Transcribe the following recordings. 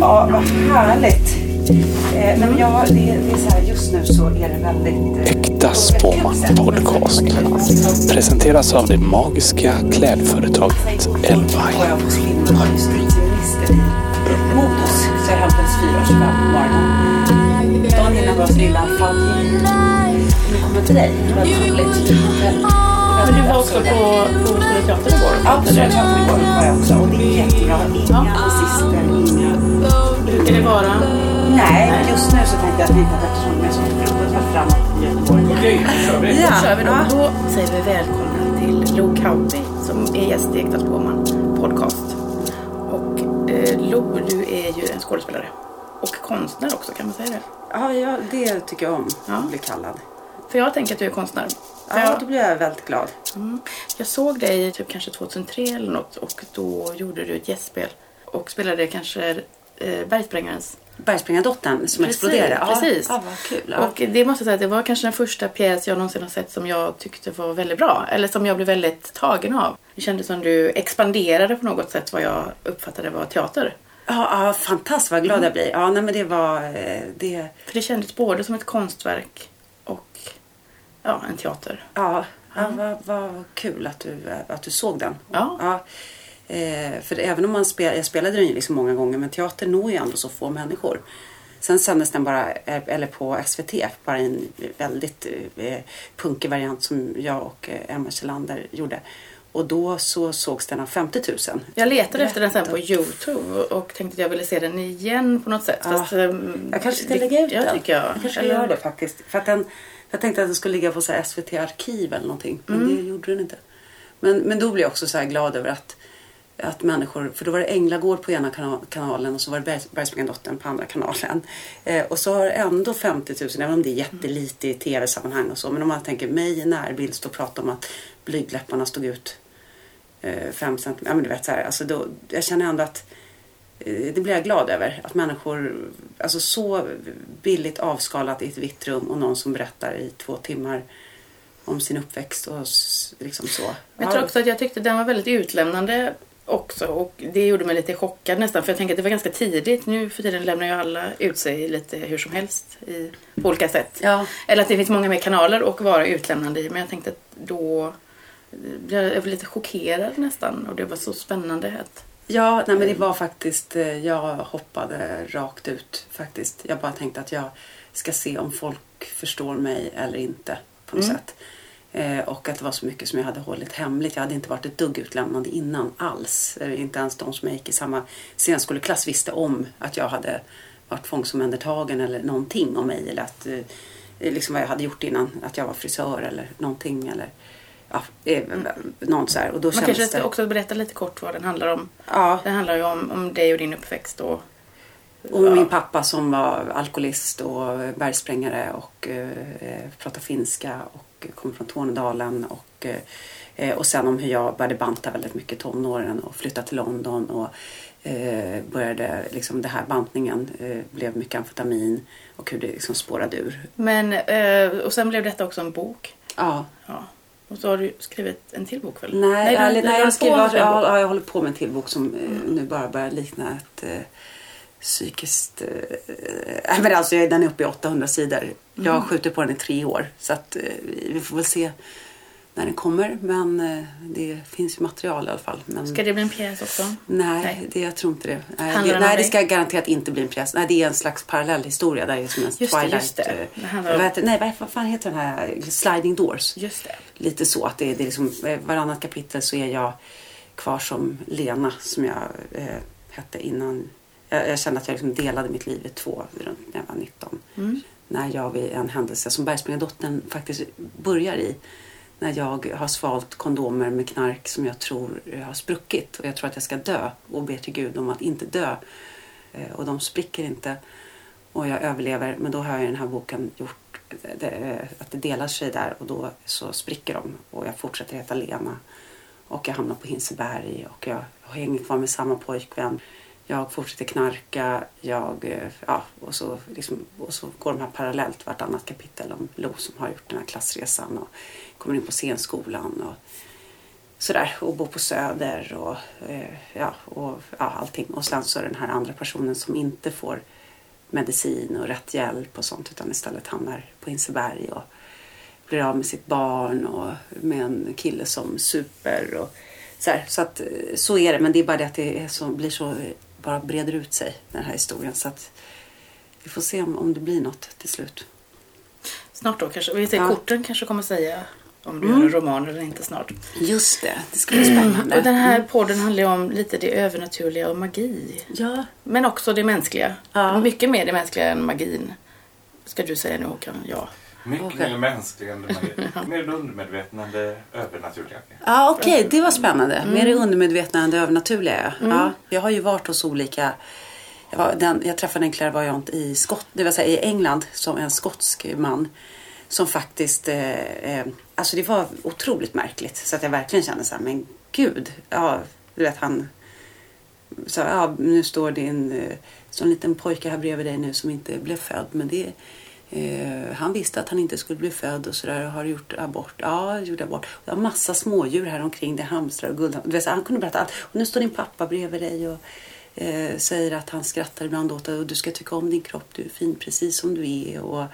Ja, vad härligt. Eh, nej, men jag, det, det är så här, just nu så är det väldigt... Eh, Äkta Spåman Podcast presenteras av det magiska klädföretaget Elvine. Och jag hos kvinnor och justitieminister i Modus. Så jag hämtades 4.25 på morgonen. Dagen innan var lilla Fanny. Nu kommer till dig. Det var väldigt roligt. Men du var också på, på Stora Teatern igår? Ja, på Stora Teatern igår var jag också. Och det är jättebra. Inga nazister, inga... Brukar det vara? Nej, just nu så tänkte jag att vi inte eftersom jag är så fruktansvärt framåt i Göteborg. Då kör vi då. Då säger vi välkomna till Lo Kauppi som är gäst i Äkta Spåman podcast. Och eh, Lo, du är ju en skådespelare. Och konstnär också, kan man säga det? Ja, ja, det tycker jag om. Ja. Att bli kallad. För jag tänker att du är konstnär. Ja, jag, då blir jag väldigt glad. mm, jag såg dig typ kanske 2003 eller något och då gjorde du ett gästspel. Och spelade kanske eh, Bergsprängarens Bergspringardottern som Precis, exploderade. Ja, precis. Ja, vad kul. Ja. Och det måste jag säga att det var kanske den första pjäs jag någonsin har sett som jag tyckte var väldigt bra. Eller som jag blev väldigt tagen av. Det kändes som du expanderade på något sätt vad jag uppfattade var teater. Ja, ja, fantastiskt vad glad Mm. jag blir. Ja, nej, men det var... eh, Det, För det kändes både som ett konstverk och ja, en teater. ja, ja vad, vad kul att du, att du såg den. Ja. Eh, för även om man spel, jag spelade den ju liksom många gånger men teater når ju ändå så få människor. Sen sändes den bara, eh, eller på SVT, bara en väldigt eh, punkig variant som jag och eh, Emma Kjellander gjorde. Och då så sågs den av 50 000. Jag letade efter den sen på. Youtube och tänkte att jag ville se den igen på något sätt. Ja. Fast, ehm, Jag kanske ska det- lägga ut ja, den. tycker jag. Jag kanske Eller- göra det faktiskt. För den, jag tänkte att den skulle ligga på så SVT Arkiv eller någonting. Men Mm. det gjorde den inte. Men, men då blev jag också så här glad över att, att människor, för då var det Änglagård på ena kana- kanalen och så var det Bergs, på andra kanalen. Eh, och så har ändå 50 000, även om det är jättelite i tv-sammanhang och så. Men om man tänker mig i närbild stå och prata om att blygdläpparna stod ut eh, fem centimeter. Ja men du vet så här, alltså då, jag känner ändå att det blir jag glad över. Att människor, alltså så billigt avskalat i ett vitt rum och någon som berättar i två timmar om sin uppväxt och liksom så. Jag Ja. tror också att jag tyckte den var väldigt utlämnande också och det gjorde mig lite chockad nästan för jag tänker att det var ganska tidigt. Nu för tiden lämnar ju alla ut sig lite hur som helst i, på olika sätt. Ja. Eller att det finns många mer kanaler att vara utlämnande i men jag tänkte att då blev jag lite chockerad nästan och det var så spännande att Ja, nej, men det var faktiskt, eh, jag hoppade rakt ut faktiskt. Jag bara tänkte att jag ska se om folk förstår mig eller inte på något Mm. sätt. Eh, och att det var så mycket som jag hade hållit hemligt. Jag hade inte varit ett dugg utlämnande innan alls. Eh, inte ens de som jag gick i samma scenskoleklass visste om att jag hade varit tvångsomhändertagen eller någonting om mig. Eller att, eh, liksom vad jag hade gjort innan. Att jag var frisör eller någonting. Eller, ja, eh, något så här. Och då man kanske ska det... också berätta lite kort vad den handlar om. Ja, Den handlar ju om, om dig och din uppväxt och Och Ja. min pappa som var alkoholist och bergsprängare och eh, pratade finska och kom från Tornedalen. Och, eh, och sen om hur jag började banta väldigt mycket i tonåren och flyttade till London och eh, började liksom det här bantningen eh, blev mycket amfetamin och hur det liksom spårade ur. Men, eh, och sen blev detta också en bok. Ja, Ja. Och så har du skrivit en till bok väl? nej, du nej, håller jag, skriver, på med en bok. ja, jag håller på med en till bok som eh, nu bara börjar likna ett eh, psykiskt... Eh, äh, men alltså, den är uppe i 800 sidor. Jag har skjutit på den i tre år. Så att, eh, vi får väl se när den kommer. Men eh, det finns ju material i alla fall. Men, Ska det bli en pjäs också? Nej, Nej. Det, jag tror inte det. Nej, Handlar det, nej, det ska garanterat inte bli en pjäs. Nej, det är en slags parallellhistoria. Där är som en Just det, Twilight... just det. eh, Det om- heter, nej, vad, vad fan heter den här? Sliding Doors Just det. lite så att det, det är liksom, eh, varannat kapitel så är jag kvar som Lena som jag eh, hette innan. Jag, jag kände att jag liksom delade mitt liv i två runt när jag var 19. Mm. När jag vid en händelse som Bergspringardottern faktiskt börjar i. När jag har svalt kondomer med knark som jag tror har spruckit och jag tror att jag ska dö och ber till Gud om att inte dö. Eh, och de spricker inte och jag överlever. Men då har jag i den här boken gjort eh, eh, att det delar sig där och då så spricker de och jag fortsätter heta Lena. Och jag hamnar på Hinseberg och jag hänger kvar med samma pojkvän. Jag fortsätter knarka, jag, eh, ja, och, så, liksom, och så går de här parallellt vartannat kapitel om Lo som har gjort den här klassresan och kommer in på scenskolan. Och, sådär och bor på Söder och, eh, ja, och ja, allting. Och sen så är den här andra personen som inte får medicin och rätt hjälp och sånt utan istället hamnar på Hinseberg och blir av med sitt barn och med en kille som super. Och så, här, så att eh, så är det men det är bara det att det är så, blir så, bara breder ut sig den här historien så att vi får se om, om det blir något till slut. Snart då kanske. Vi ser Ja. korten kanske kommer säga om du Mm. gör en roman eller inte snart. Just det, det ska bli spännande. Och den här podden handlar ju om lite det övernaturliga och magi. Ja, Men också det mänskliga. Ja. Mycket mer det mänskliga än magin. Ska du säga nu Håkan? Ja. Mycket Okej. mer mänsklig än det magi. Mer det undermedvetna än det övernaturliga. Ja, okej, det var spännande. Mer det undermedvetna än det övernaturliga. Mm. Ja, jag har ju varit hos olika... Jag, var, den, jag träffade en klärvoajant i, Skott, det vill säga i England, som en skotsk man. Som faktiskt... Eh, eh, alltså det var otroligt märkligt. Så att jag verkligen kände så här, men gud. Ja, du vet han... Så, ja, nu står din... Eh, så en liten pojke här bredvid dig nu som inte blev född. Men det... Eh, han visste att han inte skulle bli född och sådär och har gjort abort. Ja, gjorde abort. Jag det var massa smådjur här omkring. Det är hamstrar och guldhamstrar. Han kunde berätta allt. Och nu står din pappa bredvid dig och eh, säger att han skrattar ibland åt dig och du ska tycka om din kropp. Du är fin precis som du är. Och,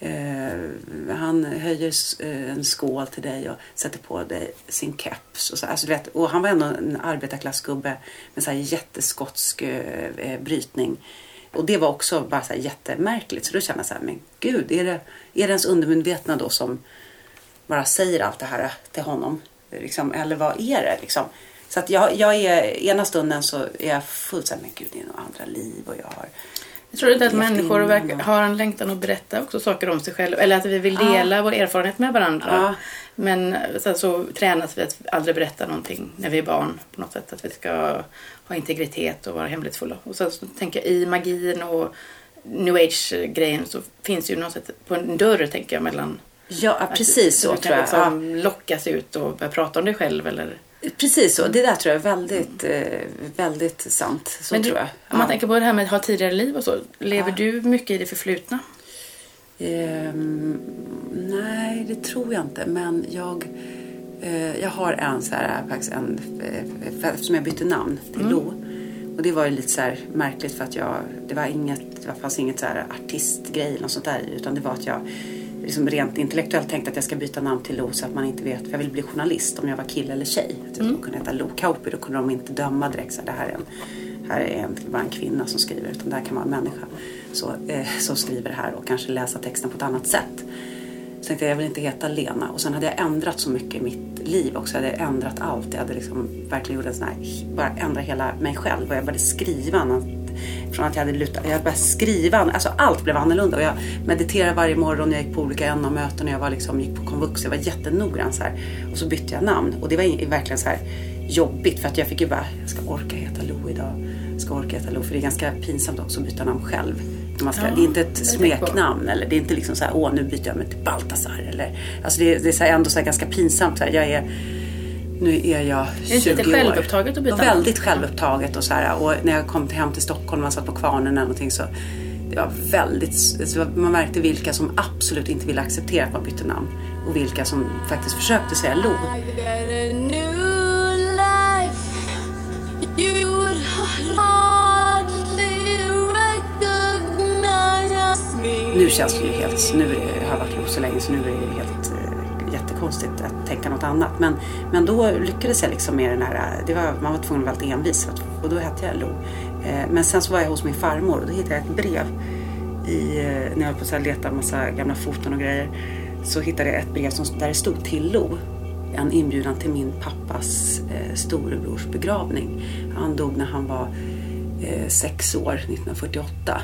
eh, han höjer eh, en skål till dig och sätter på dig sin keps. Och, så, alltså, du vet, och han var ändå en arbetarklassgubbe med så här jätteskotsk eh, eh, brytning. Och det var också bara så här jättemärkligt. Så då kände jag så här, men gud, är det, är det ens undermedvetna då som bara säger allt det här till honom? Liksom, eller vad är det liksom? Så att jag, jag är, ena stunden så är jag fullt så här, men gud, det är nog andra liv och jag har... Jag tror inte att människor verkar, har en längtan att berätta också saker om sig själva. Eller att vi vill Ja. dela vår erfarenhet med varandra. Ja. Men sen så tränas vi att aldrig berätta någonting när vi är barn. På något sätt. Att vi ska ha integritet och vara hemlighetsfulla. Och sen så tänker jag i magin och new age-grejen så finns ju något sätt på en dörr tänker jag mellan Ja, precis så du kan tror jag. Ja. liksom lockas ut och börja prata om dig själv eller Precis så. Det där tror jag är väldigt, eh, väldigt sant. Så Men du, tror jag. Om man Ja. tänker på det här med att ha tidigare liv och så. Lever Ja. du mycket i det förflutna? Ehm, nej, det tror jag inte. Men jag, eh, jag har en så här, faktiskt en, eh, eftersom jag bytte namn till Lo. Och det var ju lite så här märkligt för att jag, det var inget, det fanns inget så här artistgrej eller något sånt där utan det var att jag liksom rent intellektuellt tänkte att jag ska byta namn till Lo så att man inte vet, för jag vill bli journalist om jag var kille eller tjej. Att jag skulle kunna heta Lo Kauppi, då kunde de inte döma direkt så här, det här är en, här är en, bara en kvinna som skriver utan det här kan vara en människa så, eh, som skriver det här och kanske läsa texten på ett annat sätt. Så tänkte jag, jag vill inte heta Lena. Och sen hade jag ändrat så mycket i mitt liv också. Jag hade ändrat allt. Jag hade liksom verkligen gjort en sån här, bara ändra hela mig själv. Och jag började skriva. Något, från att jag hade lutat, jag började skriva. Alltså allt blev annorlunda. Och jag mediterade varje morgon. Jag gick på olika NA-möten. och Jag var liksom, gick på komvux. Jag var jättenoggrann så här. Och så bytte jag namn. Och det var verkligen så här jobbigt. För att jag fick ju bara, jag ska orka heta Lo idag. Jag ska orka heta Lo. För det är ganska pinsamt också att byta namn själv. Man ska, Ja, det är inte ett smeknamn eller det är inte liksom så här, åh nu byter jag mig till Baltasar eller alltså det, är- det är så här, ändå så här ganska pinsamt så här, jag är nu är jag 20 Är det inte lite år. självupptaget att byta Och Väldigt namn? självupptaget och så här och när jag kom till- hem till Stockholm och satt på kvarnen eller någonting så det var väldigt, så man märkte vilka som absolut inte ville acceptera att man bytte namn och vilka som faktiskt försökte säga Lo. Nu känns det ju helt, nu är det, jag har varit Lo så länge så nu är det helt jättekonstigt att tänka något annat. Men, men då lyckades jag liksom med den här, det var, man var tvungen att vara väldigt envis och då hette jag Lo. Eh, men sen så var jag hos min farmor och då hittade jag ett brev i, eh, när jag höll på att leta en massa gamla foton och grejer. Så hittade jag ett brev som, där det stod till Lo. En inbjudan till min pappas eh, storebrors begravning. Han dog när han var eh, sex år, 1948.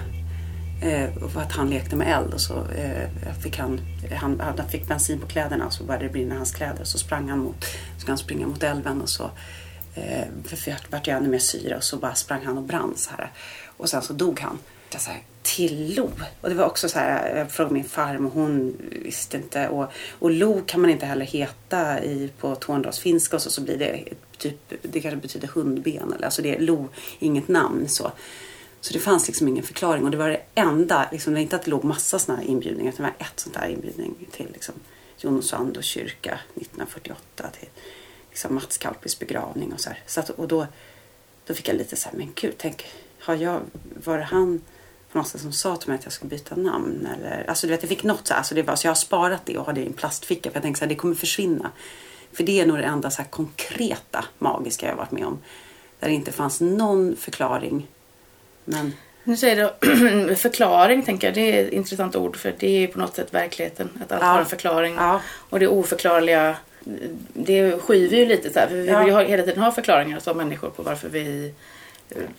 Eh, för att han lekte med eld och så eh, fick han, han, han fick bensin på kläderna och så började det brinna i hans kläder. Så sprang han mot, så skulle han springa mot älven och så eh, vart det ännu mer syre och så bara sprang han och brann så här. Och sen så dog han. Jag så här, till Lo. Och det var också så här, eh, jag frågade min farmor, hon visste inte. Och, och Lo kan man inte heller heta i, på tornedalsfinska och så, så blir det typ, det kanske betyder hundben. Eller, alltså det är Lo, inget namn så. Så det fanns liksom ingen förklaring och det var det enda, liksom, det var inte att det låg massa sådana här inbjudningar utan det var ett sånt här inbjudning till liksom, Jonssando kyrka 1948 till liksom Mats Kalpis begravning och så här. Så att, och då, då fick jag lite så här, men gud, tänk, har jag, var det han på något sätt som sa till mig att jag skulle byta namn? Eller, alltså du vet, jag fick något så här, alltså det var, så jag har sparat det och har det i en plastficka för jag tänkte så här, det kommer försvinna. För det är nog det enda så här konkreta magiska jag har varit med om. Där det inte fanns någon förklaring. Men Nu säger du förklaring, tänker jag. Det är ett intressant ord för det är på något sätt verkligheten. Att allt Ja. har en förklaring. Ja. Och det oförklarliga, det skyver ju lite så här. För vi Ja. vill ju hela tiden ha förklaringar som människor på varför vi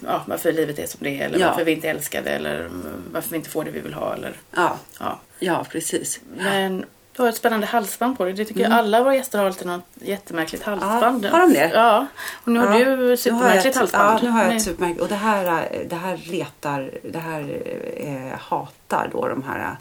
Ja, varför livet är som det är eller Ja. varför vi inte är älskade eller varför vi inte får det vi vill ha eller ja, ja. ja precis. Men du har ett spännande halsband på dig. Det tycker jag alla våra gäster har alltid något jättemärkligt halsband. Mm. har de det? Ja. Och nu har Ja, du har jag supermärkligt ett- halsband. Ja, nu har jag ett supermärkligt. Och det här, det här letar, det här eh, hatar då de här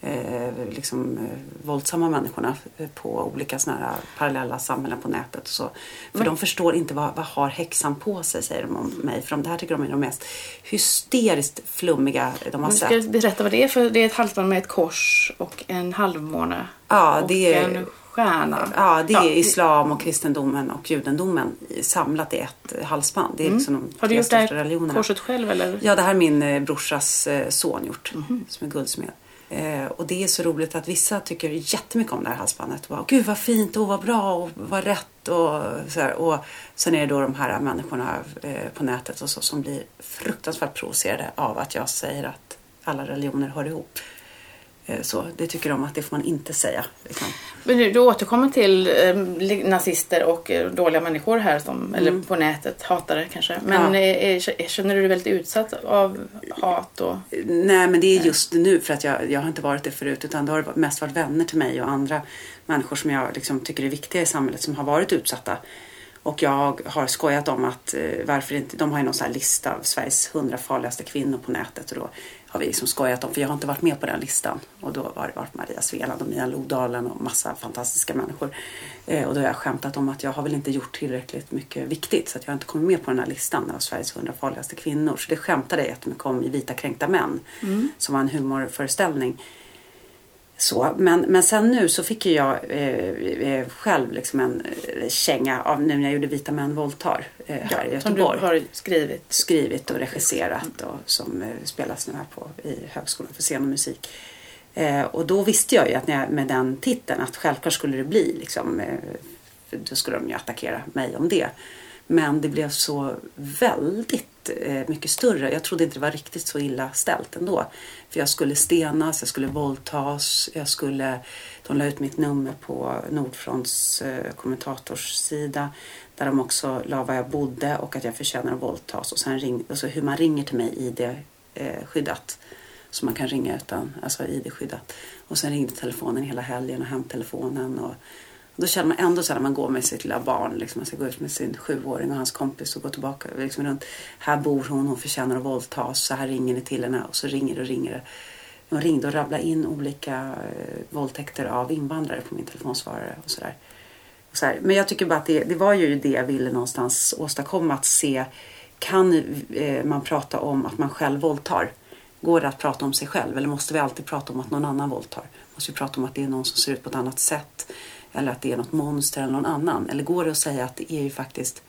eh, liksom, eh, våldsamma människorna eh, på olika såna här parallella samhällen på nätet. Och så. För de förstår inte vad, vad har häxan på sig, säger de om mig. För de, det här tycker de är de mest hysteriskt flummiga de har ska sett. jag berätta vad det är för det är ett halsband med ett kors och en halvmåne. Ja, och det är- en stjärna. Ja, det är islam och kristendomen och judendomen samlat i ett halsband. Det är liksom de Mm. Har du gjort det största här religionerna. korset själv eller? Ja, det här är min brorsas son gjort, Mhm. som är guldsmed. Eh, och det är så roligt att vissa tycker jättemycket om det här halsbandet. Och bara, Gud vad fint och vad bra och vad rätt och så här. Och sen är det då de här människorna eh, på nätet och så som blir fruktansvärt provocerade av att jag säger att alla religioner hör ihop. Eh, så det tycker de att det får man inte säga. Liksom. Men du, du återkommer till eh, nazister och eh, dåliga människor här som, eller på nätet, hatare kanske. Men Mm. Ja. eh, eh, känner du dig väldigt utsatt av hat och Nej, men det är just nu för att jag, jag har inte varit det förut utan det har mest varit vänner till mig och andra människor som jag liksom tycker är viktiga i samhället som har varit utsatta. Och jag har skojat om att varför inte, de har ju någon sån här lista av Sveriges 100 farligaste kvinnor på nätet och då har vi liksom skojat om, för jag har inte varit med på den listan. Och då har det varit Maria Sveland och Mia Lodalen och massa fantastiska människor. Eh, och då har jag skämtat om att jag har väl inte gjort tillräckligt mycket viktigt så att jag har inte kommit med på den här listan av Sveriges 100 farligaste kvinnor. Så det skämtade jag jättemycket om i Vita kränkta män som var en humorföreställning. Så, men, men sen nu så fick ju jag eh, eh, själv liksom en eh, känga av nu när jag gjorde Vita män våldtar eh, här i som du Göteborg. har skrivit. Skrivit och regisserat och som eh, spelas nu här på i Högskolan för scen och musik. Eh, och då visste jag ju att när jag, med den titeln att självklart skulle det bli liksom, då skulle de ju attackera mig om det. Men det blev så väldigt eh, mycket större. Jag trodde inte det var riktigt så illa ställt ändå. För jag skulle stenas, jag skulle våldtas, jag skulle... De la ut mitt nummer på Nordfronts eh, kommentatorssida. Där de också la var jag bodde och att jag förtjänar att våldtas. Och sen ring, alltså hur man ringer till mig i det eh, skyddat. Så man kan ringa utan, alltså ID-skyddat. Och sen ringde telefonen hela helgen och hemtelefonen. Och då känner man ändå så här när man går med sitt lilla barn. Liksom, man ska gå ut med sin sjuåring och hans kompis och gå tillbaka liksom runt. Här bor hon, hon förtjänar att våldtas. Så här ringer ni till henne och så ringer det och ringer det. De ringde och rabblade in olika eh, våldtäkter av invandrare på min telefonsvarare och sådär. Så. Men jag tycker bara att det, det var ju det jag ville någonstans åstadkomma. Att se, kan eh, man prata om att man själv våldtar? Går det att prata om sig själv eller måste vi alltid prata om att någon annan våldtar? Måste vi prata om att det är någon som ser ut på ett annat sätt? Eller att det är något monster eller någon annan? Eller går det att säga att det är ju faktiskt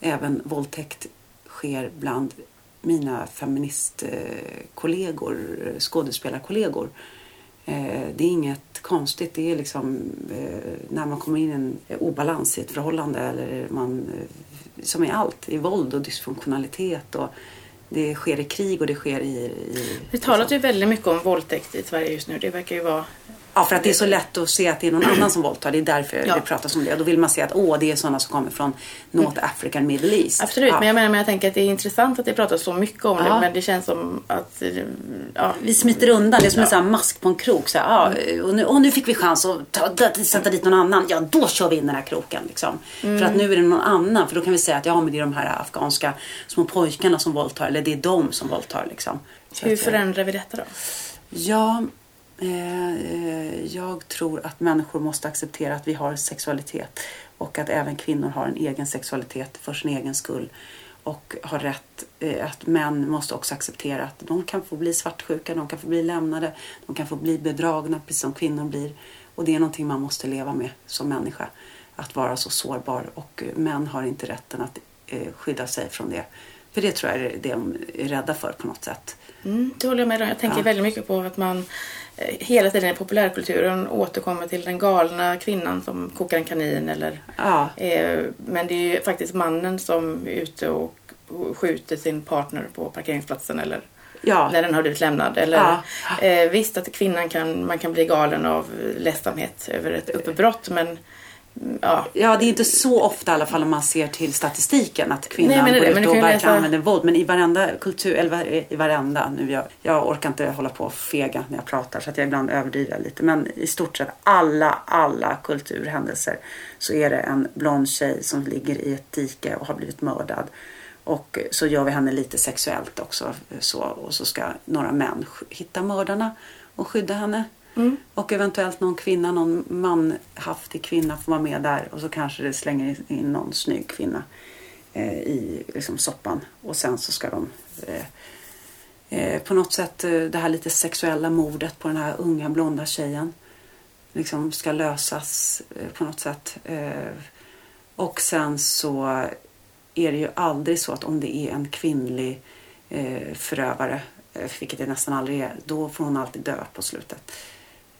även våldtäkt sker bland mina feministkollegor, skådespelarkollegor. Eh, det är inget konstigt. Det är liksom eh, när man kommer in i en obalans i ett förhållande eller man, eh, som i allt, i våld och dysfunktionalitet och det sker i krig och det sker i... i Vi talar ju väldigt mycket om våldtäkt i Sverige just nu. Det verkar ju vara... Ja, för att det är så lätt att se att det är någon annan som våldtar. Det är därför Ja. det pratas om det. Och då vill man se att åh, det är sådana som kommer från North African Middle East. Absolut, ja. men jag menar men jag tänker att det är intressant att det pratas så mycket om det. Ja. Men det känns som att... Ja, Vi smiter undan. Det är som en sån här mask på en krok. Så här, ja, och, nu, och nu fick vi chans att ta, ta, sätta dit någon annan. Ja, då kör vi in den här kroken. Liksom. För att nu är det någon annan. För då kan vi säga att ja, men det är de här afghanska små pojkarna som våldtar. Eller det är de som våldtar. Liksom. Så hur att, eh, förändrar vi detta då? Ja, jag tror att människor måste acceptera att vi har sexualitet och att även kvinnor har en egen sexualitet för sin egen skull. Och har rätt, eh, att män måste också acceptera att de kan få bli svartsjuka, de kan få bli lämnade, de kan få bli bedragna precis som kvinnor blir. Och det är någonting man måste leva med som människa. Att vara så sårbar och eh, män har inte rätten att eh, skydda sig från det. För det tror jag är det de är rädda för på något sätt. Mm, det håller jag med om. Jag tänker Ja. väldigt mycket på att man eh, hela tiden i populärkulturen återkommer till den galna kvinnan som kokar en kanin eller Ja, eh, men det är ju faktiskt mannen som är ute och skjuter sin partner på parkeringsplatsen eller ja, när den har blivit lämnad. Eller, Ja. eh, visst att kvinnan kan, man kan bli galen av ledsamhet över ett uppbrott men ja, ja, det är inte så ofta i alla fall om man ser till statistiken att kvinnan Nej, men det är går det. ut och verkligen läsa- använder våld. Men i varenda kultur, eller i varenda, nu jag, jag orkar inte hålla på och fega när jag pratar så att jag ibland överdriver lite. Men i stort sett alla, alla kulturhändelser så är det en blond tjej som ligger i ett dike och har blivit mördad. Och så gör vi henne lite sexuellt också. Så, och så ska några män hitta mördarna och skydda henne. Mm. Och eventuellt någon kvinna, någon manhaftig kvinna får vara med där. Och så kanske det slänger in någon snygg kvinna eh, i liksom, soppan. Och sen så ska de eh, eh, på något sätt eh, det här lite sexuella mordet på den här unga blonda tjejen liksom ska lösas eh, på något sätt. Eh, och sen så är det ju aldrig så att om det är en kvinnlig eh, förövare, eh, vilket det nästan aldrig är, då får hon alltid dö på slutet.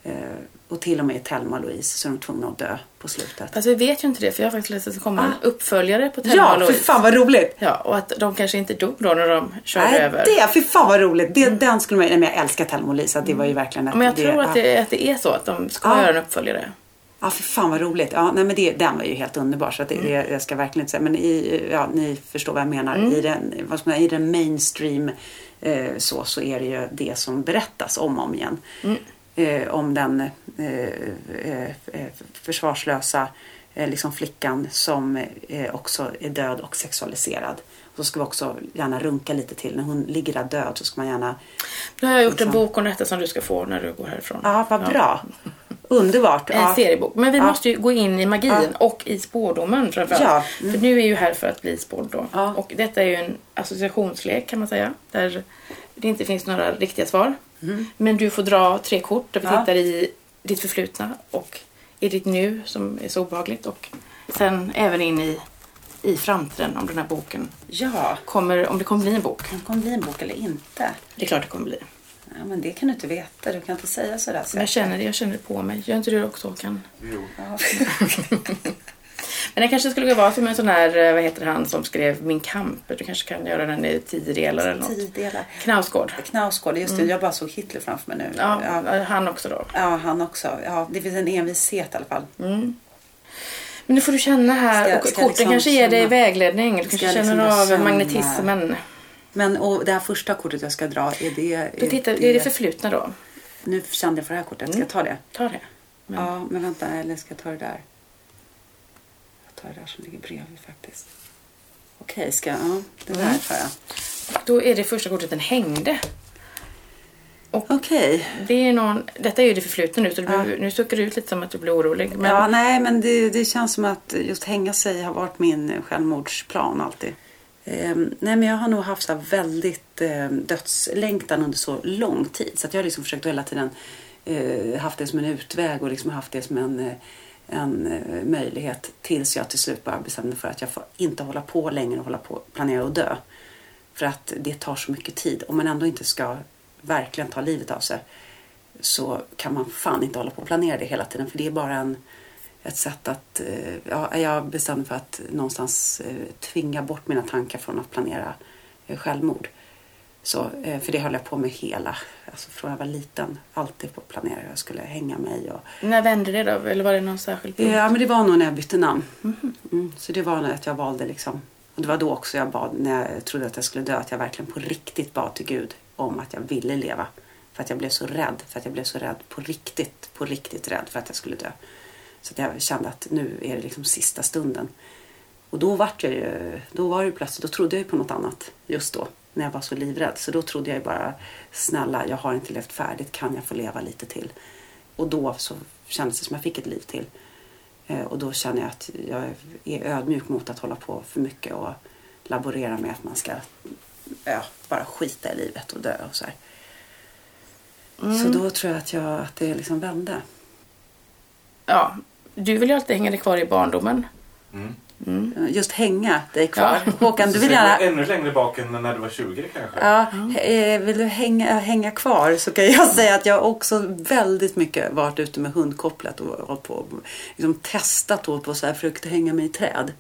Eh, och till och med i Thelma och Louise så är de tvungna att dö på slutet. Fast vi vet ju inte det för jag har faktiskt läst att det kommer en Ah. uppföljare på Thelma Ja, och för Louise. fan vad roligt! Ja, och att de kanske inte dog då när de körde Nej, över. det, fy fan vad roligt! Det, Den skulle man nej, men jag älskar Thelma och Louise, att det var ju verkligen ett, Men jag tror det, att det, att det är så att de ska Ja. göra en uppföljare. Ja, för fan vad roligt. Ja, nej, men det, den var ju helt underbar. Så att det, det, jag ska verkligen inte säga. Men i, ja, ni förstår vad jag menar. I, den, vad ska man, I den mainstream eh, så, så är det ju det som berättas om och om igen. Eh, om den eh, eh, eh, försvarslösa eh, liksom flickan som också är död och sexualiserad. Och så ska vi också gärna runka lite till. När hon ligger där död så ska man gärna Nu har jag gjort en Liksom. bok om detta som du ska få när du går härifrån. Ja, vad bra. Underbart. En Ja. seriebok. Men vi Ja. måste ju gå in i magin Ja. och i spårdomen framförallt. Ja, mm. För nu är ju här för att bli spådd då. Ja. Och detta är ju en associationslek kan man säga. Där det inte finns några riktiga svar. Men du får dra tre kort där vi. Ja. tittar i ditt förflutna och i ditt nu som är så obehagligt. Och sen även in i, i framtiden om den här boken Ja, kommer, om det kommer bli en bok. kan det bli en bok eller inte? Det är klart det kommer bli. Ja, men det kan du inte veta. Du kan inte säga sådär. Men jag känner det, jag känner det på mig. Gör inte du det också Håkan? Jo. Ja. Men det kanske skulle vara som en sån här, eh, vad heter han som skrev Min kamp? Du kanske kan göra den i tio delar eller något. Tio delar. Knausgård. Knausgård, just det. Jag bara såg Hitler framför mig nu. Ja, ja. han också då. Ja, han också. Ja, det finns en envishet i alla fall. Men nu får du känna här Ska- och ska korten liksom kanske ger dig vägledning. Du kanske liksom känner bara av känna- magnetismen. Men och det här första kortet jag ska dra, är det... Då tittar, det är det förflutna då. Nu kände jag för det här kortet. Ska jag ta det? Ta det. Men, Ja, men vänta. Eller ska jag ta det där? Tar det där som ligger bredvid faktiskt. Okej, ska jag... Ja, det där Mm. tar jag. då är det första kortet en hängde. Okej. Det är någon, detta är ju det förflutna nu så du, Ja. nu suckar du ut lite som att du blir orolig. Men Ja, nej, men det, det känns som att just hänga sig har varit min självmordsplan alltid. Ehm, nej, men jag har nog haft så väldigt eh, dödslängtan under så lång tid. Så att jag har liksom försökt hela tiden eh, haft det som en utväg och liksom haft det som en, eh, en eh, möjlighet. Tills jag till slut bara bestämde mig för att jag får inte hålla på längre och hålla på och planera att dö. För att det tar så mycket tid. Om man ändå inte ska verkligen ta livet av sig så kan man fan inte hålla på och planera det hela tiden. För det är bara en, ett sätt att... Eh, ja, jag bestämde för att någonstans eh, tvinga bort mina tankar från att planera självmord. Så, för det höll jag på med hela, alltså från jag var liten. Alltid på att planera hur jag skulle hänga mig. Och, när vände det då? Eller var det någon särskild punkt? Ja, men det var nog när jag bytte namn. Mm, så det var nog att jag valde liksom. Och det var då också jag bad, när jag trodde att jag skulle dö, att jag verkligen på riktigt bad till Gud om att jag ville leva. För att jag blev så rädd. För att jag blev så rädd på riktigt, på riktigt rädd för att jag skulle dö. Så att jag kände att nu är det liksom sista stunden. Och då var jag ju, då var det plötsligt, då trodde jag ju på något annat just då. När jag var så livrädd. Så då trodde jag ju bara, snälla jag har inte levt färdigt, kan jag få leva lite till? Och då så kändes det som jag fick ett liv till. Eh, Och då känner jag att jag är ödmjuk mot att hålla på för mycket och laborera med att man ska ja, bara skita i livet och dö och så här. Så då tror jag att, jag att det liksom vände. ja, du vill ju alltid hänga dig kvar i barndomen. Just hänga dig kvar. Ja. Håkan, du vill gärna... ännu längre bak än när du var 20 kanske? Ja, eh, vill du hänga, hänga kvar så kan jag säga att jag också väldigt mycket varit ute med hundkopplet och hållit på och liksom testat och på så här, försökt hänga mig i träd.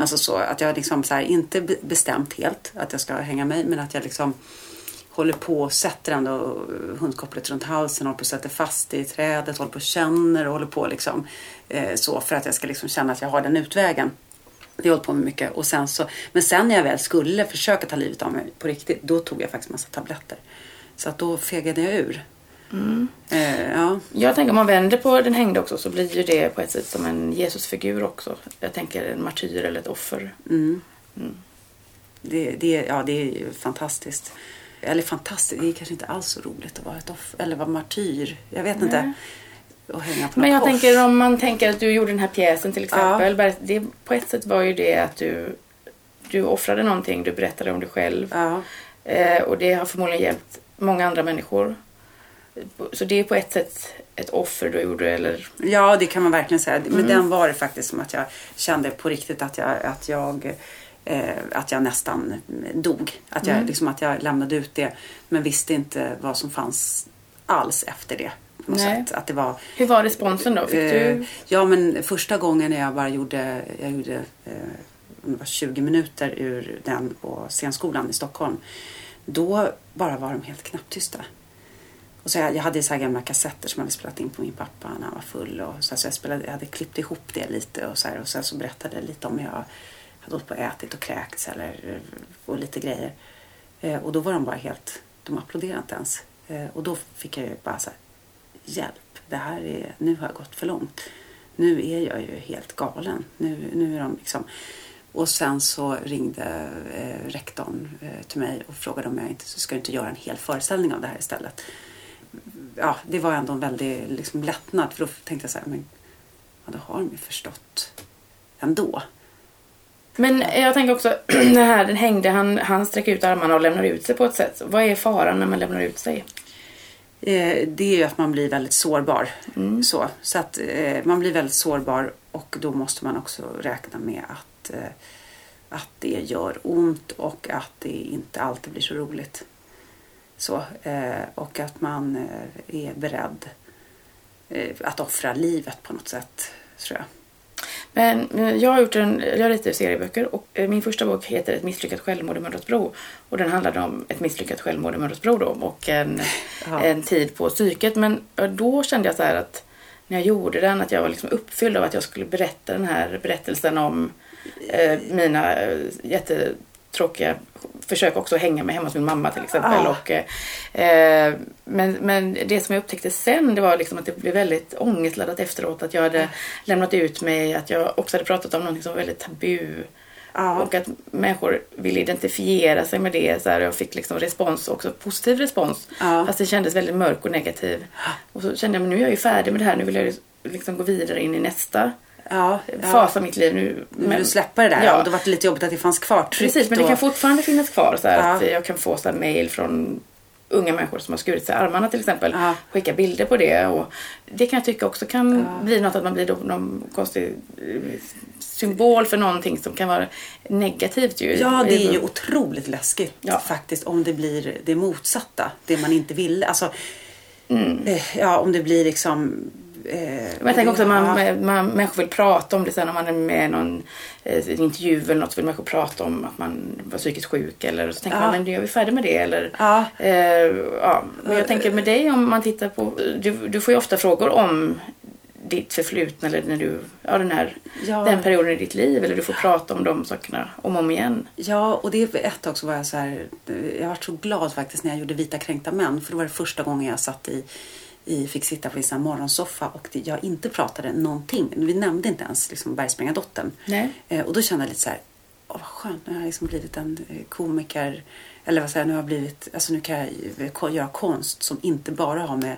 Alltså så att jag liksom så här, inte be- bestämt helt att jag ska hänga mig men att jag liksom håller på och sätter ändå hundkopplet runt halsen, håller på och sätter fast det i trädet, håller på och känner och håller på liksom eh, så för att jag ska liksom känna att jag har den utvägen. Det jag på med mycket. Och sen så, men sen när jag väl skulle försöka ta livet av mig på riktigt, då tog jag faktiskt massa tabletter. Så att då fegade jag ur. Eh, ja. Jag tänker om man vänder på den hängde också så blir ju det på ett sätt som en Jesusfigur också. Jag tänker en martyr eller ett offer. Det, det, ja, det är ju fantastiskt. Eller fantastiskt, det är kanske inte alls så roligt att vara ett offer, eller vara martyr. Jag vet inte. Och hänga på Men jag kors. tänker om man tänker att du gjorde den här pjäsen till exempel. Ber- Det, på ett sätt var ju det att du, du offrade någonting, du berättade om dig själv. Ja. Eh, och det har förmodligen hjälpt många andra människor. Så det är på ett sätt ett offer du gjorde eller Ja, det kan man verkligen säga. Mm. Men den var det faktiskt som att jag kände på riktigt att jag, att jag, eh, att jag nästan dog. Att jag, Mm. liksom, att jag lämnade ut det men visste inte vad som fanns alls efter det. På något Nej. sätt. Att det var, Hur var responsen då? Fick eh, du... Ja, men första gången när jag bara gjorde, jag gjorde eh, det var 20 minuter ur den på scenskolan i Stockholm. Då bara var de helt knäpptysta. Och så jag, jag hade så här gamla kassetter som jag hade spelat in på min pappa när han var full. Och så, så jag, spelade, jag hade klippt ihop det lite och, så här, och sen så berättade jag lite om hur jag hade åkt på och ätit och kräkts eller, och lite grejer. Eh, och då var de bara helt, de applåderade inte ens. Eh, och då fick jag ju bara så här, hjälp, det här är, nu har jag gått för långt. Nu är jag ju helt galen. Nu, nu är de liksom... Och sen så ringde eh, rektorn eh, till mig och frågade om jag inte så ska inte göra en hel föreställning av det här istället. Ja, det var ändå en väldig liksom, lättnad för då tänkte jag så här, men ja, då har de ju förstått ändå. Men jag tänker också, den här, den hängde, han, han sträcker ut armarna och lämnar ut sig på ett sätt. Vad är faran när man lämnar ut sig? Eh, det är ju att man blir väldigt sårbar. Så, så att eh, man blir väldigt sårbar och då måste man också räkna med att, eh, att det gör ont och att det inte alltid blir så roligt. Så, eh, och att man eh, är beredd att offra livet på något sätt, tror jag. Men eh, jag har gjort en, jag ritar serieböcker och eh, min första bok heter Ett misslyckat självmord i Mölndalsbro. Och den handlade om ett misslyckat självmord i Mölndalsbro då och en, en tid på psyket. Men eh, då kände jag så att när jag gjorde den att jag var liksom uppfylld av att jag skulle berätta den här berättelsen om eh, mina eh, jättetråkiga försök också att hänga mig hemma hos min mamma till exempel. Ja. Och, eh, men, men det som jag upptäckte sen det var liksom att det blev väldigt ångestladdat efteråt. Att jag hade lämnat ut mig, att jag också hade pratat om något som var väldigt tabu. Ja. Och att människor ville identifiera sig med det. Så här, jag fick liksom respons, också positiv respons. Ja. Fast det kändes väldigt mörk och negativ. Och så kände jag, men nu är jag ju färdig med det här. Nu vill jag liksom gå vidare in i nästa Ja, ja. fas av mitt liv. Nu, Nu vill du släppa det där Ja. och då var det lite jobbigt att det fanns kvar tryckt Precis, men det och- kan fortfarande finnas kvar. Så Ja. att jag kan få så här, mail från unga människor som har skurit sig armarna till exempel. Ja. Skicka bilder på det. Och det kan jag tycka också kan bli något att man blir då någon konstig eh, symbol för någonting som kan vara negativt ju. Ja, det är ju otroligt läskigt Ja. faktiskt om det blir det motsatta. Det man inte ville. Alltså, Mm. eh, ja, om det blir liksom... Eh, Men jag tänker också att man, ja, man, människor vill prata om det sen om man är med i någon eh, intervju eller något så vill människor prata om att man var psykiskt sjuk eller så tänker Ja. man men nu är vi färdiga med det eller Ja. eh, ja. Men jag tänker med dig om man tittar på, du, du får ju ofta frågor om ditt förflutna eller när du, ja den här, Ja. den perioden i ditt liv eller du får prata om de sakerna om och om igen. Ja, och det är ett tag så var jag så här... eh, Jag var så glad faktiskt när jag gjorde Vita kränkta män. För det var det första gången jag satt i, i fick sitta på här morgonsoffa och det, jag inte pratade någonting. Vi nämnde inte ens liksom Bergspringardottern. Nej. Eh, och då kände jag lite så här, åh vad skönt, nu har jag liksom blivit en eh, komiker. Eller vad säger jag, nu har jag blivit, alltså nu kan jag eh, göra konst som inte bara har med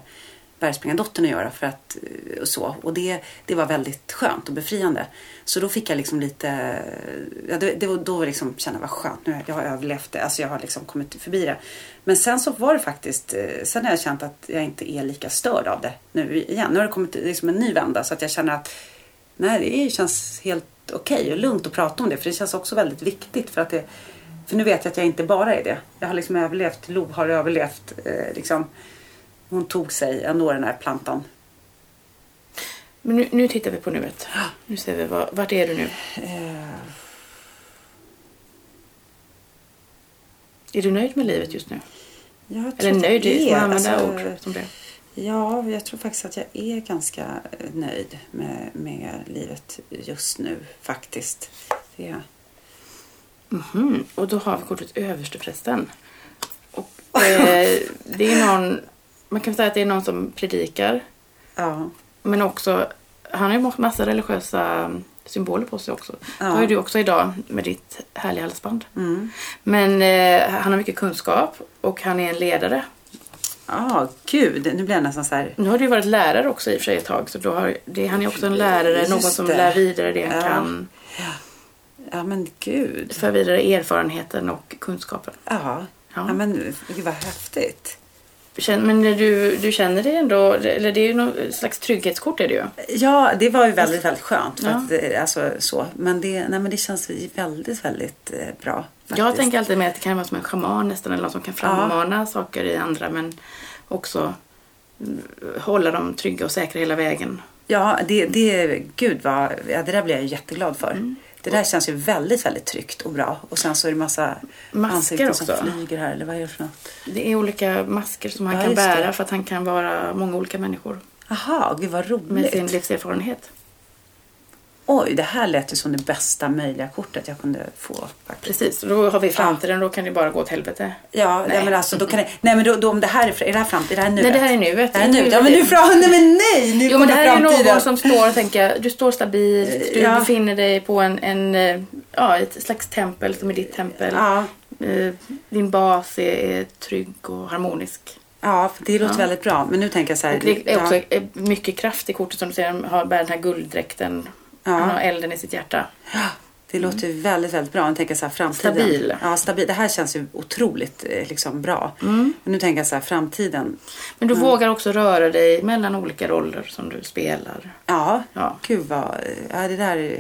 Bergspringardottern att göra. För att, eh, och så. Och det, det var väldigt skönt och befriande. Så då fick jag liksom lite... Ja, det, det var, då var liksom, kände jag vad skönt, nu Jag har överlevt det. Alltså jag har liksom kommit förbi det. Men sen så var det faktiskt... Eh, sen har jag känt att jag inte är lika störd av det nu igen. Nu har det kommit liksom en ny vända så att jag känner att nej, det känns helt okej och lugnt att prata om det. För det känns också väldigt viktigt. För, att det, för nu vet jag att jag inte bara är det. Jag har liksom överlevt, Lo har överlevt. Eh, liksom. Hon tog sig ändå den här plantan. Men nu, nu tittar vi på nuet. Nu ser vi, var, vart är du nu? Eh, Är du nöjd med livet just nu? Eller nöjd, är, man använda alltså, ord som det. Ja, jag tror faktiskt att jag är ganska eh, nöjd med, med livet just nu faktiskt. Det är Mhm. Och då har vi kortet översteprästen. Och eh, det är någon, man kan säga att det är någon som predikar. Ja, Men också, han har ju massa religiösa symboler på sig också. Ja. Det har ju du också idag med ditt härliga halsband. mm. Men eh, han har mycket kunskap och han är en ledare. ah, gud, nu blir jag nästan så här. Nu har du ju varit lärare också i och för sig ett tag. Så då har, det, han är också en lärare, Just någon som det. lär vidare det han Ja. kan. Ja, men gud. För vidare erfarenheten och kunskapen. Ja, Ja. ja. men gud vad häftigt. Men du, du känner dig ändå, eller det är ju någon slags trygghetskort är det ju. Ja, det var ju väldigt, väldigt skönt. För Ja. att, eh, alltså, så. Men, det, nej, men det känns väldigt, väldigt eh, bra. Jag faktiskt. tänker alltid med att det kan vara som en schaman nästan, eller någon som kan frammana saker i andra men också mm, hålla dem trygga och säkra hela vägen. Ja, det, det, gud vad, ja, det där blir jag jätteglad för. Mm. Det där känns ju väldigt, väldigt tryggt och bra. Och sen så är det massa Masker ansikten som också. flyger här. Eller vad är det för något? Det är olika masker som han Ja, kan just det. bära för att han kan vara många olika människor Aha, gud vad roligt. med sin livserfarenhet. Oj, det här lät ju som det bästa möjliga kortet jag kunde få. Faktiskt. Precis, och då har vi framtiden, då kan det bara gå åt helvete. Ja, nej. Nej. men alltså då kan det, Nej men då, då om det här är, är det här framtiden? Är det här nuet? Nej, det här är nuet. Det här är nuet. Ja men nu fram, nej men nej! Nu Jo men det här är framtiden. någon som står och tänker, du står stabilt, du Ja. befinner dig på en, en, eh, ja, ett slags tempel som är ditt tempel. Ja, Eh, Din bas är, är trygg och harmonisk. ja, det låter Ja. väldigt bra. Men nu tänker jag så här. Och det är också ja, eh, mycket kraft i kortet som du ser, han har bär den här gulddräkten. Ja. Han har elden i sitt hjärta. det låter ju väldigt, väldigt bra. Nu tänker jag så här, framtiden. Stabil. Ja, stabil. Det här känns ju otroligt eh, liksom, bra. Mm. Men nu tänker jag så här, framtiden. Men du vågar också röra dig mellan olika roller som du spelar. Ja, Ja. gud vad... Ja, det där...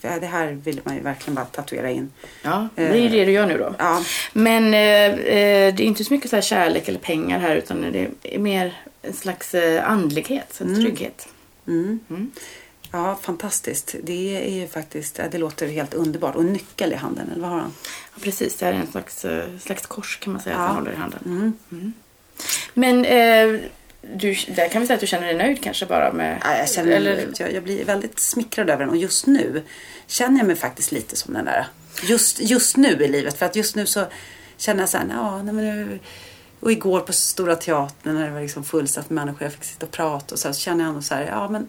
Ja, det här vill man ju verkligen bara tatuera in. Ja, det är ju det du gör nu då. Ja, Men eh, eh, det är inte så mycket så här kärlek eller pengar här utan det är mer en slags eh, andlighet, en trygghet. Mm. Mm. ja fantastiskt. Det är ju faktiskt... Det låter helt underbart. Och nyckel i handen, eller vad har han? Ja, precis, det är en slags, eh, slags kors kan man säga Ja. att han håller i handen. Mm. Men eh, du, där kan vi säga att du känner dig nöjd kanske bara med... Ja, jag, känner, eller, jag, jag blir väldigt smickrad över den och just nu känner jag mig faktiskt lite som den där. Just, just nu i livet. För att just nu så känner jag så här, ja, nej, men nu, och igår på Stora Teatern när det var liksom fullsatt med människor jag fick sitta och prata och så, här, så känner jag ändå så här, ja men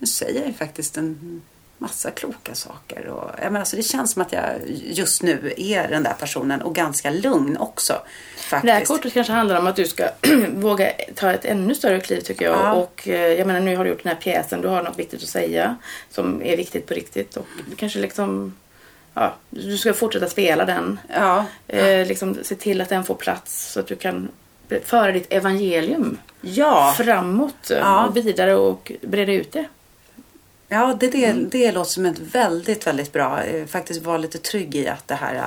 nu säger jag faktiskt en massa kloka saker. Och, jag menar, alltså, det känns som att jag just nu är den där personen och ganska lugn också. det här Faktiskt. kortet kanske handlar om att du ska våga ta ett ännu större kliv tycker jag. Ja. Och eh, jag menar nu har du gjort den här pjäsen, du har något viktigt att säga som är viktigt på riktigt. Och du kanske liksom, ja, du ska fortsätta spela den. Ja, Eh, liksom se till att den får plats så att du kan föra ditt evangelium ja. framåt Ja. och vidare och breda ut det. Ja, det, det, Mm. det låter som ett väldigt, väldigt bra. eh, Faktiskt vara lite trygg i att det här eh,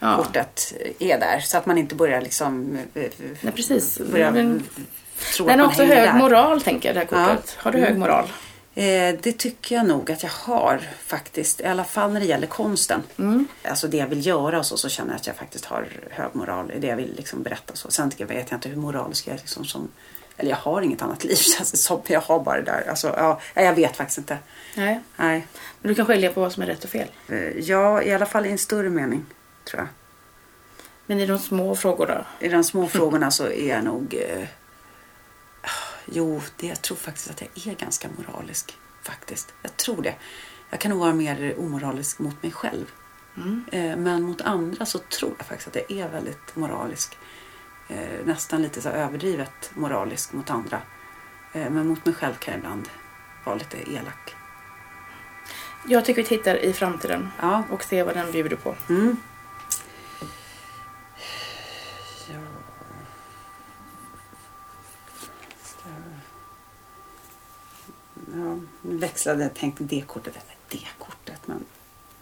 Ja. kortet är där. Så att man inte börjar liksom... eh, Nej, precis. Börja Men- tro Den att har också hög där. moral tänker jag, det här kortet. Har du hög Mm. moral? Eh, det tycker jag nog att jag har faktiskt. I alla fall när det gäller konsten. Mm. Alltså det jag vill göra och så, så känner jag att jag faktiskt har hög moral i det jag vill liksom berätta. Så. Sen vet jag inte hur moralisk jag är. Liksom som, eller jag har inget annat liv känns det som. Jag har bara det där. Alltså, ja, jag vet faktiskt inte. Nej. Nej. Men du kan skilja på vad som är rätt och fel. Eh, Ja, i alla fall i en större mening, tror jag. Men i de små frågorna. I de små frågorna så är jag nog... Eh, jo, det, jag tror faktiskt att jag är ganska moralisk. Faktiskt. Jag tror det. Jag kan nog vara mer omoralisk mot mig själv. Eh, men mot andra så tror jag faktiskt att jag är väldigt moralisk. Eh, nästan lite så överdrivet moralisk mot andra. Eh, Men mot mig själv kan jag ibland vara lite elak. Jag tycker vi tittar i framtiden Ja. och ser vad den bjuder på. Mm. Ja. Ja, nu växlade jag tänkte det kortet, eller det kortet, men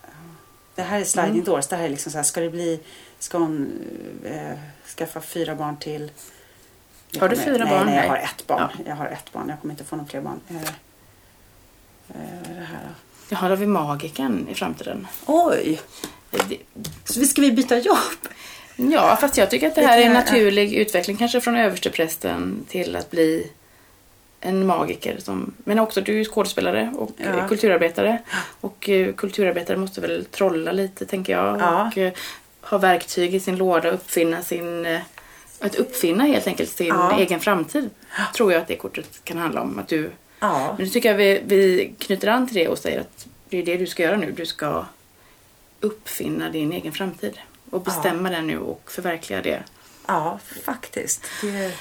ja. det här är sliding Mm. doors. Det här är liksom så här, ska det bli, ska hon eh, skaffa fyra barn till? Jag Har du kommer- fyra nej, barn? Nej, jag har ett barn. Ja. Jag har ett barn. Jag kommer inte få några fler barn. Eh, eh, det här? Jaha, då har vi magiken i framtiden. Oj! Det- Så vi- ska vi byta jobb? Ja, fast jag tycker att det här är en naturlig utveckling kanske från översteprästen till att bli en magiker. Som, men också du är skådespelare och Ja. eh, kulturarbetare. Och eh, kulturarbetare måste väl trolla lite tänker jag. Ja. Och eh, ha verktyg i sin låda, uppfinna sin... eh, Att uppfinna helt enkelt sin Ja. egen framtid. Tror jag att det kortet kan handla om. Att du, Ja. men nu tycker jag vi, vi knyter an till det och säger att det är det du ska göra nu. Du ska uppfinna din egen framtid. Och bestämma den nu och förverkliga det. Ja, faktiskt. Det...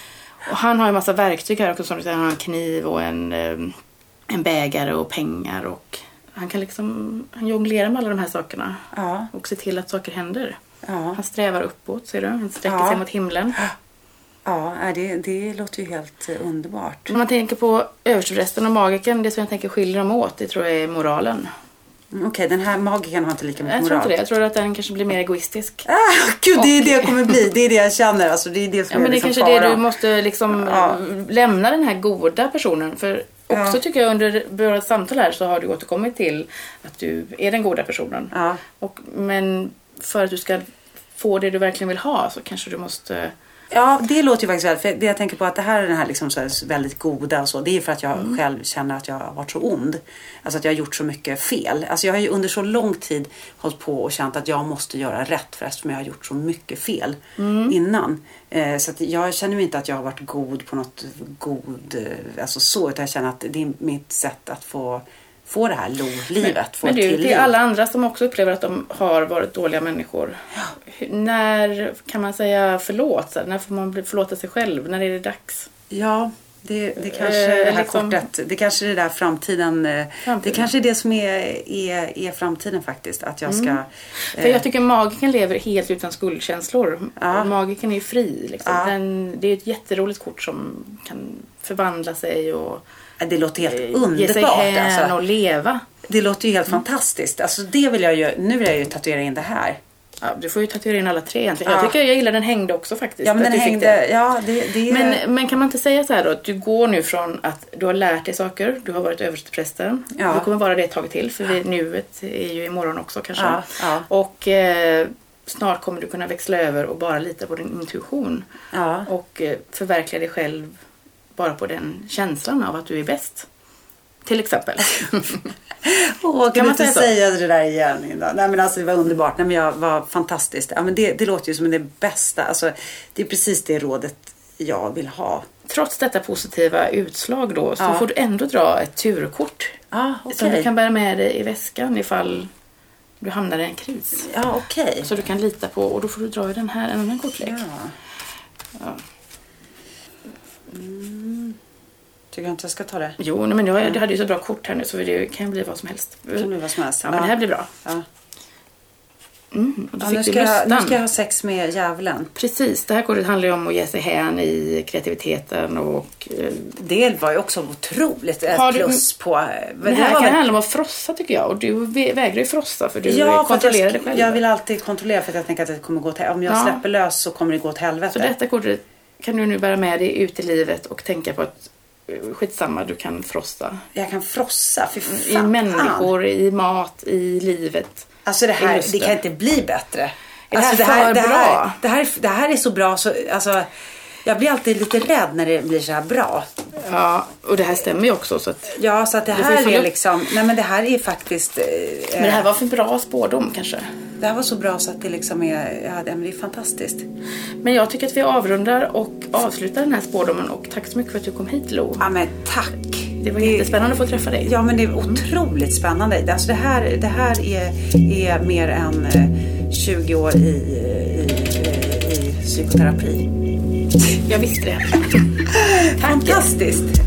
Och han har ju massa verktyg här också. Som han har en kniv och en, eh, en bägare och pengar. Och han kan liksom han jonglerar med alla de här sakerna. Ja, Och se till att saker händer. Ja, Han strävar uppåt, ser du? Han sträcker Ja. sig mot himlen. ja det, det låter ju helt eh, underbart. Om man tänker på översteprästen och magiken, det som jag tänker skiljer dem åt, det tror jag är moralen. Mm, Okej, den här magiken har inte lika mycket Jag tror inte moral. det. Jag tror att den kanske blir mer egoistisk. Ah, gud, det är det jag kommer bli. Det är det jag känner. Alltså, det är det som Ja, är men det är liksom kanske det du måste liksom Ja. lämna den här goda personen. För också Ja. tycker jag under våra samtal här så har du återkommit till att du är den goda personen. Ja, Och, men för att du ska få det du verkligen vill ha så kanske du måste... ja, det låter ju faktiskt väldigt... För det jag tänker på att det här är den här liksom så här väldigt goda och så. Det är för att jag Mm. själv känner att jag har varit så ond. Alltså att jag har gjort så mycket fel. Alltså jag har ju under så lång tid hållit på och känt att jag måste göra rätt för eftersom jag har gjort så mycket fel Mm. innan. Eh, så jag känner inte att jag har varit god på något god, eh, alltså så. Utan jag känner att det är mitt sätt att få, få det här lo-livet. få Men ett du, till till liv. alla andra som också upplever att de har varit dåliga människor. Hur- När kan man säga förlåt? När får man förlåta sig själv? När är det dags? Ja, det, det kanske Eh, är det här liksom- kortet. Det kanske är det där framtiden. eh, Framtiden. Det kanske är det som är, är, är framtiden faktiskt. Att jag ska... Mm. För jag tycker magiken lever helt utan skuldkänslor. Ja. Och Magiken är ju fri. Liksom. Ja. Den, det är ett jätteroligt kort som kan förvandla sig och eh, det låter helt eh, ge sig underbart. hän Alltså. och leva. Det låter ju helt Mm. fantastiskt. Alltså det vill jag ju, nu vill jag ju tatuera in det här. Ja, du får ju tatuera in alla tre egentligen. Ja. Jag tycker jag gillar den hängde också faktiskt. Ja men den hängde, det. ja det, det Men, men kan man inte säga så här då att du går nu från att du har lärt dig saker, du har varit översteprästen. Ja. Du kommer vara det ett tag till för vi, nuet är ju imorgon också kanske. Ja, ja. Och eh, snart kommer du kunna växla över och bara lita på din intuition. Ja. Och eh, förverkliga dig själv bara på den känslan av att du är bäst. Till exempel. Åh, kan, man inte säga det där igen Linda? Nej men alltså det var underbart. Nej men jag var fantastiskt. Ja men det, det låter ju som det bästa. Alltså det är precis det rådet jag vill ha. Trots detta positiva utslag då så Ja. får du ändå dra ett turkort. Ja Som okej. du kan bära med dig i väskan ifall du hamnar i en kris. Ja okej. Så du kan lita på och då får du dra i den här, en annan kortlek. Ja. Ja. Tycker jag inte jag ska ta det? Jo, nej, men jag, du hade ju så bra kort här nu så det kan bli vad som helst. Det kan bli vad som helst. Ja, men det här blir bra. Ja. Mm, Ja, nu, du ska jag, nu ska jag ha sex med djävulen. Precis, det här kortet handlar ju om att ge sig hän i kreativiteten och eh, Det var ju också otroligt ett du- plus på... eh, det här kan väl- handla om att frossa tycker jag och du vä- vägrar ju frossa för du Ja, kontrollerar jag, dig själv. jag vill alltid kontrollera för att jag tänker att det kommer gå till... Om jag Ja. släpper lös så kommer det gå till helvete. Så detta kortet kan du nu bära med dig ut i livet och tänka på att eh, skitsamma, du kan frossa. Jag kan frossa, för I fan. människor, i mat, i livet. Alltså det i här, det kan inte bli bättre. Är det alltså, här det, här, det, här, det här är så bra så... Alltså, jag blir alltid lite rädd när det blir så här bra. Ja, och det här stämmer ju också. Så att, Ja, så att det här är liksom... Nej men det här är faktiskt... eh, men det här var för bra spårdom kanske. Det här var så bra så att det liksom är... Ja, det det är fantastiskt. Men jag tycker att vi avrundar och avslutar den här spårdomen och tack så mycket för att du kom hit Lo. Ja men tack. Det var jättespännande att få träffa dig. Ja men det är otroligt spännande. Alltså det här, det här är, är mer än eh, 20 år i, i, i psykoterapi. Jag visste det. Tack. Fantastiskt.